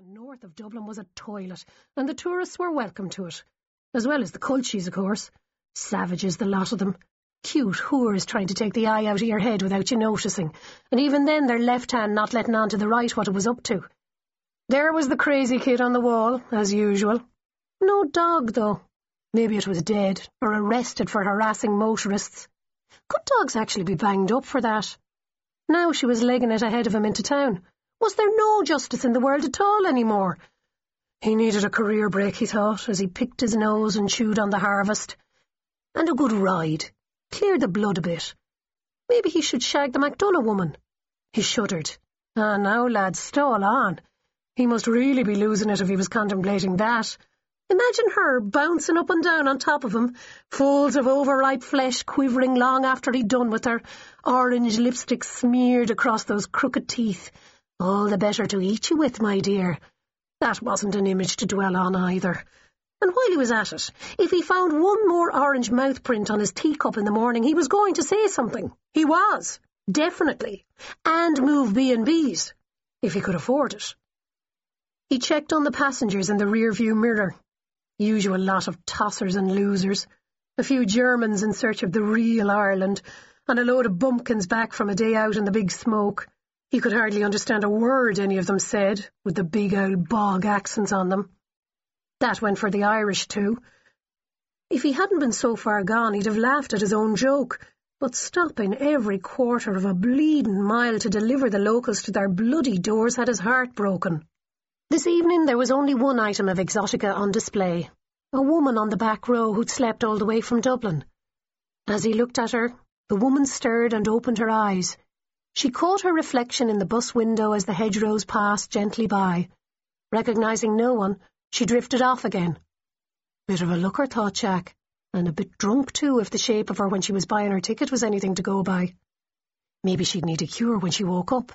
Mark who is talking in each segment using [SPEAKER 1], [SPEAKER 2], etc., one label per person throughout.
[SPEAKER 1] And north of Dublin was a toilet, and the tourists were welcome to it. As well as the culchies, of course. Savages, the lot of them. Cute whores trying to take the eye out of your head without you noticing, and even then their left hand not letting on to the right what it was up to. There was the crazy kid on the wall, as usual. No dog, though. Maybe it was dead, or arrested for harassing motorists. Could dogs actually be banged up for that? Now she was legging it ahead of him into town. Was there no justice in the world at all anymore? He needed a career break, he thought, as he picked his nose and chewed on the harvest. And a good ride. Clear the blood a bit. Maybe he should shag the MacDonough woman. He shuddered. Ah, now, lad, stall on. He must really be losing it if he was contemplating that. Imagine her bouncing up and down on top of him, folds of overripe flesh quivering long after he'd done with her, orange lipstick smeared across those crooked teeth. All the better to eat you with, my dear. That wasn't an image to dwell on either. And while he was at it, if he found one more orange mouth print on his teacup in the morning, he was going to say something. He was, definitely, and move B&Bs, if he could afford it. He checked on the passengers in the rear-view mirror. Usual lot of tossers and losers. A few Germans in search of the real Ireland, and a load of bumpkins back from a day out in the big smoke. He could hardly understand a word any of them said, with the big old bog accents on them. That went for the Irish, too. If he hadn't been so far gone, he'd have laughed at his own joke, but stopping every quarter of a bleeding mile to deliver the locals to their bloody doors had his heart broken. This evening there was only one item of exotica on display, a woman on the back row who'd slept all the way from Dublin. As he looked at her, the woman stirred and opened her eyes, she caught her reflection in the bus window as the hedgerows passed gently by. Recognising no one, she drifted off again. Bit of a looker, thought Jack, and a bit drunk too if the shape of her when she was buying her ticket was anything to go by. Maybe she'd need a cure when she woke up.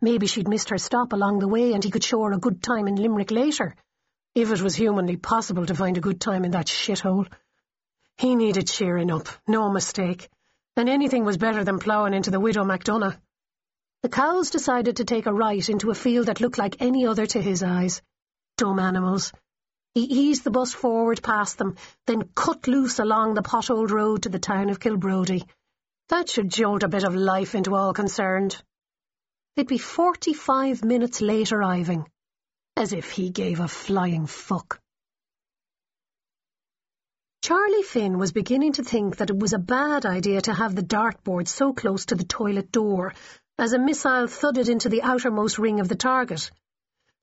[SPEAKER 1] Maybe she'd missed her stop along the way and he could show her a good time in Limerick later, if it was humanly possible to find a good time in that shithole. He needed cheering up, no mistake, and anything was better than ploughing into the widow MacDonough. The cows decided to take a right into a field that looked like any other to his eyes. Dumb animals. He eased the bus forward past them, then cut loose along the potholed road to the town of Kilbrody. That should jolt a bit of life into all concerned. They'd be forty-five minutes late arriving. As if he gave a flying fuck. Charlie Finn was beginning to think that it was a bad idea to have the dartboard so close to the toilet door as a missile thudded into the outermost ring of the target.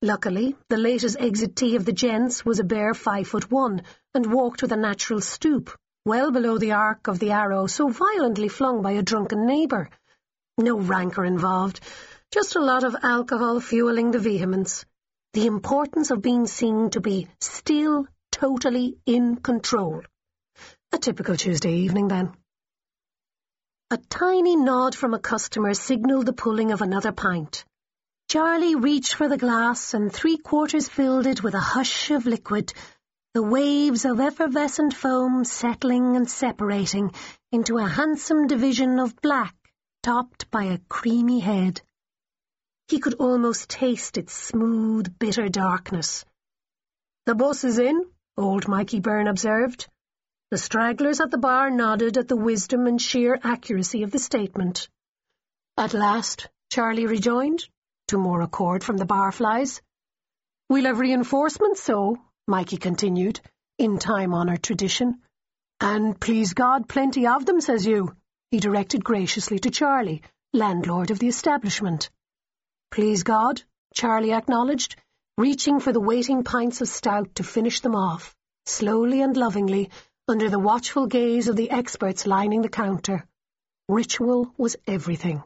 [SPEAKER 1] Luckily, the latest exit tee of the gents was a bare five foot one and walked with a natural stoop, well below the arc of the arrow so violently flung by a drunken neighbour. No rancour involved, just a lot of alcohol fueling the vehemence. The importance of being seen to be still totally in control. A typical Tuesday evening, then. A tiny nod from a customer signalled the pulling of another pint. Charlie reached for the glass and three quarters filled it with a hush of liquid, the waves of effervescent foam settling and separating into a handsome division of black topped by a creamy head. He could almost taste its smooth, bitter darkness. The bus is in, old Mikey Byrne observed. The stragglers at the bar nodded at the wisdom and sheer accuracy of the statement. At last, Charlie rejoined, to more accord from the barflies. We'll have reinforcements, so, Mikey continued, in time-honoured tradition. And please God, plenty of them, says you, he directed graciously to Charlie, landlord of the establishment. Please God, Charlie acknowledged, reaching for the waiting pints of stout to finish them off, slowly and lovingly, under the watchful gaze of the experts lining the counter. Ritual was everything.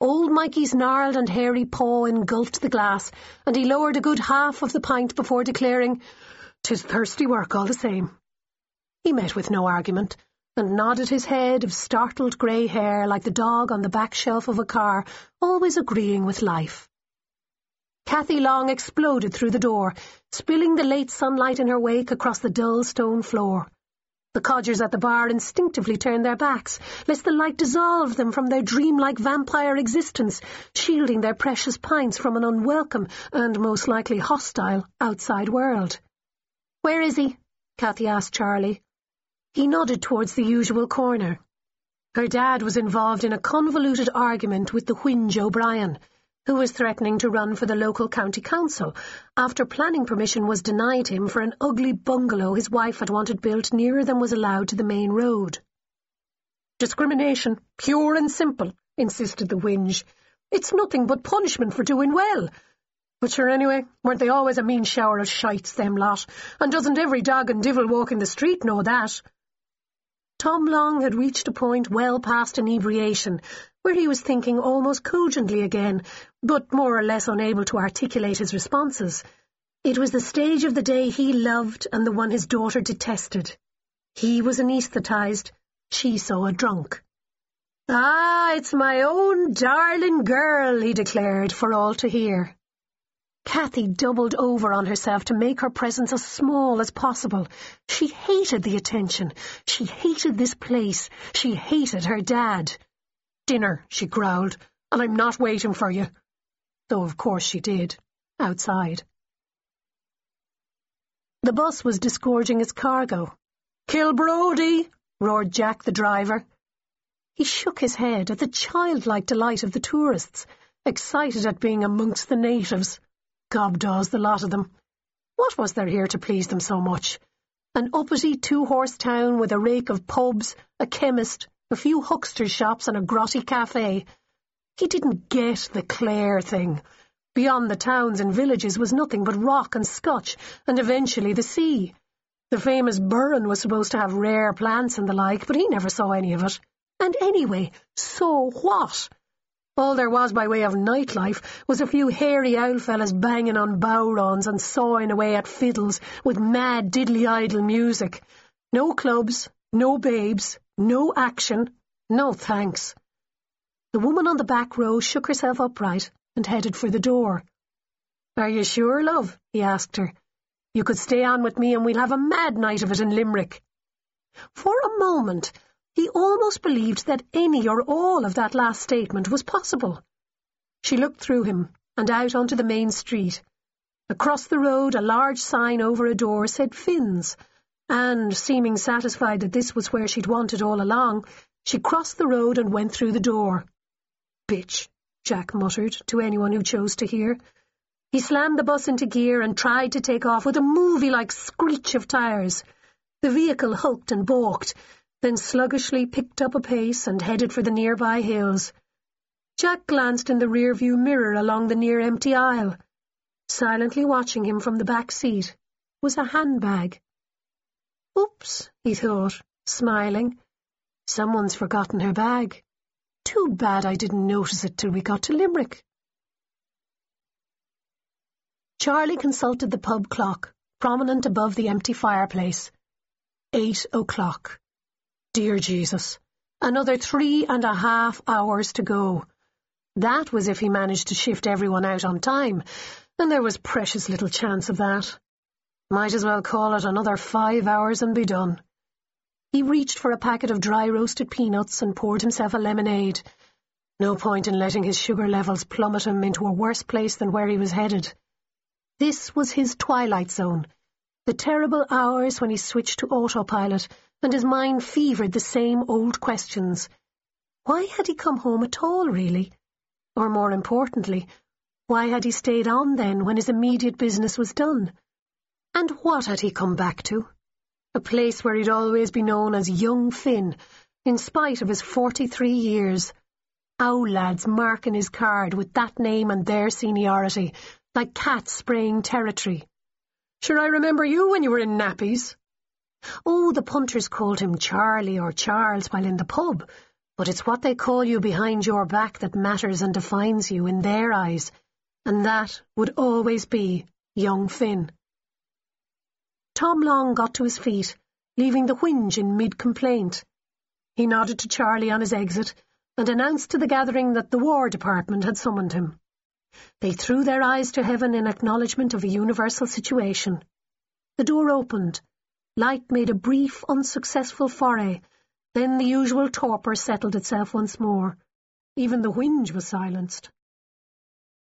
[SPEAKER 1] Old Mikey's gnarled and hairy paw engulfed the glass, and he lowered a good half of the pint before declaring, "'Tis thirsty work all the same." He met with no argument, and nodded his head of startled grey hair like the dog on the back shelf of a car, always agreeing with life. Kathy Long exploded through the door, spilling the late sunlight in her wake across the dull stone floor. The codgers at the bar instinctively turned their backs, lest the light dissolve them from their dreamlike vampire existence, shielding their precious pints from an unwelcome and most likely hostile outside world. Where is he? Kathy asked Charlie. He nodded towards the usual corner. Her dad was involved in a convoluted argument with the Whinge O'Brien, who was threatening to run for the local county council after planning permission was denied him for an ugly bungalow his wife had wanted built nearer than was allowed to the main road. Discrimination, pure and simple, insisted the Whinge. It's nothing but punishment for doing well. But sure anyway, weren't they always a mean shower of shites, them lot? And doesn't every dog and divil walking the street know that? Tom Long had reached a point well past inebriation, where he was thinking almost cogently again, but more or less unable to articulate his responses. It was the stage of the day he loved and the one his daughter detested. He was anaesthetised, she saw a drunk. Ah, it's my own darling girl, he declared for all to hear. Kathy doubled over on herself to make her presence as small as possible. She hated the attention. She hated this place. She hated her dad. Dinner, she growled, and I'm not waiting for you. Though of course she did, outside. The bus was disgorging its cargo. Kilbrody! roared Jack the driver. He shook his head at the childlike delight of the tourists, excited at being amongst the natives. Gobdaws, the lot of them. What was there here to please them so much? An uppity two-horse town with a rake of pubs, a chemist, a few hucksters' shops and a grotty cafe. He didn't get the Clare thing. Beyond the towns and villages was nothing but rock and scotch, and eventually the sea. The famous Burren was supposed to have rare plants and the like, but he never saw any of it. And anyway, so what? All there was by way of nightlife was a few hairy owl fellas banging on bodhráns and sawing away at fiddles with mad diddly-idle music. No clubs, no babes, no action, no thanks. The woman on the back row shook herself upright and headed for the door. Are you sure, love? he asked her. You could stay on with me and we'll have a mad night of it in Limerick. For a moment, he almost believed that any or all of that last statement was possible. She looked through him and out onto the main street. Across the road, a large sign over a door said Finn's, and, seeming satisfied that this was where she'd wanted all along, she crossed the road and went through the door. Bitch, Jack muttered to anyone who chose to hear. He slammed the bus into gear and tried to take off with a movie-like screech of tyres. The vehicle hulked and balked, then sluggishly picked up a pace and headed for the nearby hills. Jack glanced in the rear-view mirror along the near-empty aisle. Silently watching him from the back seat was a handbag. Oops, he thought, smiling. Someone's forgotten her bag. Too bad I didn't notice it till we got to Limerick. Charlie consulted the pub clock, prominent above the empty fireplace. Eight o'clock. Dear Jesus, another three and a half hours to go. That was if he managed to shift everyone out on time, and there was precious little chance of that. Might as well call it another five hours and be done. He reached for a packet of dry roasted peanuts and poured himself a lemonade. No point in letting his sugar levels plummet him into a worse place than where he was headed. This was his twilight zone, the terrible hours when he switched to autopilot and his mind fevered the same old questions. Why had he come home at all, really? Or more importantly, why had he stayed on then when his immediate business was done? And what had he come back to? A place where he'd always be known as Young Finn, in spite of his forty-three years. Owl lads marking his card with that name and their seniority, like cats spraying territory. Sure I remember you when you were in nappies. Oh, the punters called him Charlie or Charles while in the pub, but it's what they call you behind your back that matters and defines you in their eyes, and that would always be young Finn. Tom Long got to his feet, leaving the whinge in mid-complaint. He nodded to Charlie on his exit and announced to the gathering that the War Department had summoned him. They threw their eyes to heaven in acknowledgement of a universal situation. The door opened, Light made a brief, unsuccessful foray, then the usual torpor settled itself once more. Even the whinge was silenced.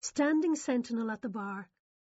[SPEAKER 1] Standing sentinel at the bar,